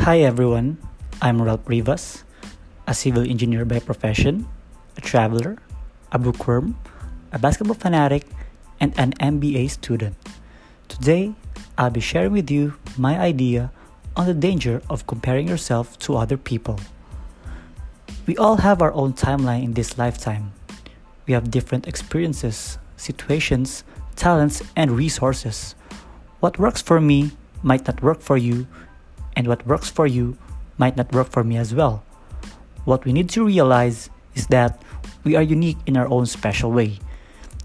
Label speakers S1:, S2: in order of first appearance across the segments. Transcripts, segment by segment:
S1: Hi everyone, I'm Ralph Rivas, a civil engineer by profession, a traveler, a bookworm, a basketball fanatic, and an MBA student. Today, I'll be sharing with you my idea on the danger of comparing yourself to other people. We all have our own timeline in this lifetime. We have different experiences, situations, talents, and resources. What works for me might not work for you, and what works for you might not work for me as well. What we need to realize is that we are unique in our own special way.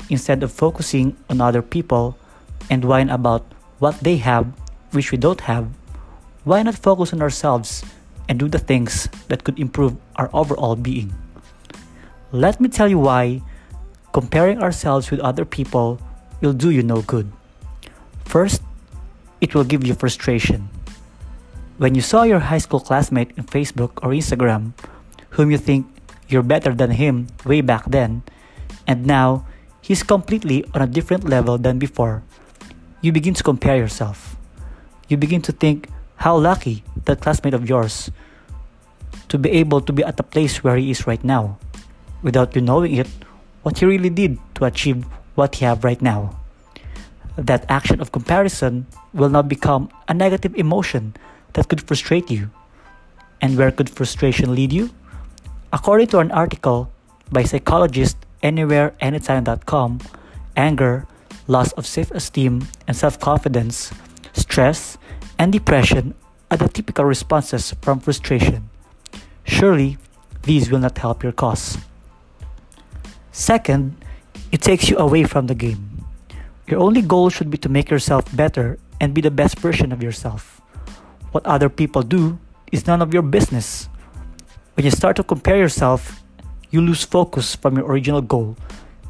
S1: Instead of focusing on other people and whine about what they have, which we don't have, why not focus on ourselves and do the things that could improve our overall being? Let me tell you why comparing ourselves with other people will do you no good. First, it will give you frustration. When you saw your high school classmate in Facebook or Instagram, whom you think you're better than him way back then, and now he's completely on a different level than before, you begin to compare yourself. You begin to think how lucky that classmate of yours to be able to be at the place where he is right now, without you knowing it, what he really did to achieve what he have right now. That action of comparison will now become a negative emotion that could frustrate you. And where could frustration lead you? According to an article by psychologist anywhereanytime.com, anger, loss of self esteem and self confidence, stress, and depression are the typical responses from frustration. Surely, these will not help your cause. Second, it takes you away from the game. Your only goal should be to make yourself better and be the best version of yourself. What other people do is none of your business. When you start to compare yourself, you lose focus from your original goal,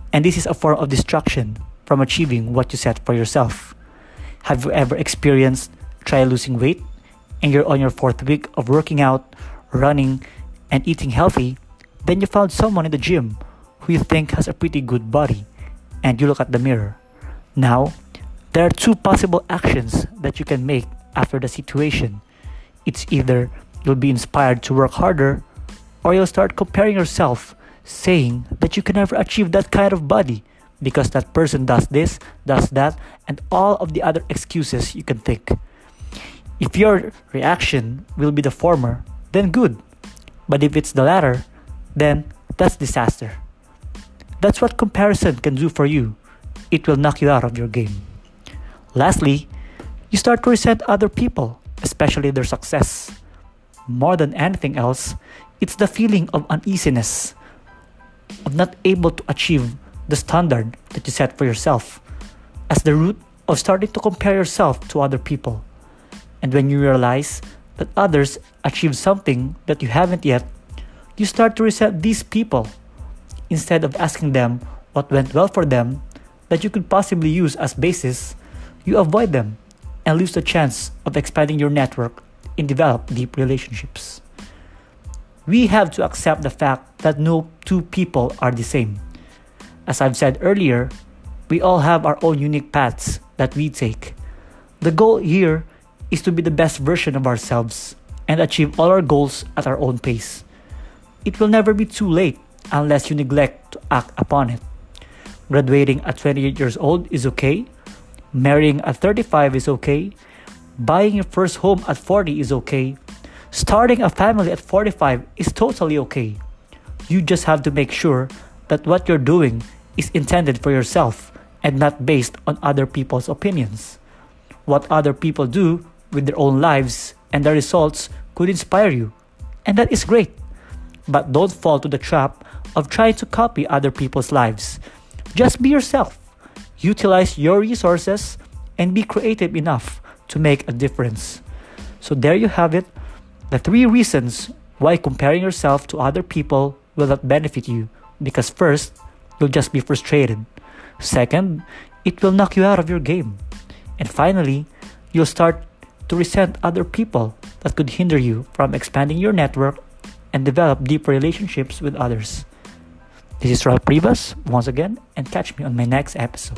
S1: and this is a form of distraction from achieving what you set for yourself. Have you ever experienced try losing weight and you're on your fourth week of working out, running, and eating healthy? Then you found someone in the gym who you think has a pretty good body, and you look at the mirror. Now, there are two possible actions that you can make after the situation. It's either you'll be inspired to work harder, or you'll start comparing yourself, saying that you can never achieve that kind of body because that person does this, does that, and all of the other excuses you can think. If your reaction will be the former, then good. But if it's the latter, then that's disaster. That's what comparison can do for you. It will knock you out of your game. Lastly, you start to resent other people, especially their success. More than anything else, it's the feeling of uneasiness, of not able to achieve the standard that you set for yourself, as the root of starting to compare yourself to other people. And when you realize that others achieve something that you haven't yet, you start to resent these people instead of asking them what went well for them that you could possibly use as basis, you avoid them and lose the chance of expanding your network and develop deep relationships. We have to accept the fact that no two people are the same. As I've said earlier, we all have our own unique paths that we take. The goal here is to be the best version of ourselves and achieve all our goals at our own pace. It will never be too late unless you neglect to act upon it. Graduating at 28 years old is okay. Marrying at 35 is okay. Buying your first home at 40 is okay. Starting a family at 45 is totally okay. You just have to make sure that what you're doing is intended for yourself and not based on other people's opinions. What other people do with their own lives and their results could inspire you, and that is great. But don't fall to the trap of trying to copy other people's lives. Just be yourself. Utilize your resources and be creative enough to make a difference. So, there you have it the three reasons why comparing yourself to other people will not benefit you. Because, first, you'll just be frustrated. Second, it will knock you out of your game. And finally, you'll start to resent other people that could hinder you from expanding your network and develop deeper relationships with others. This is Ralph Rivas once again, and catch me on my next episode.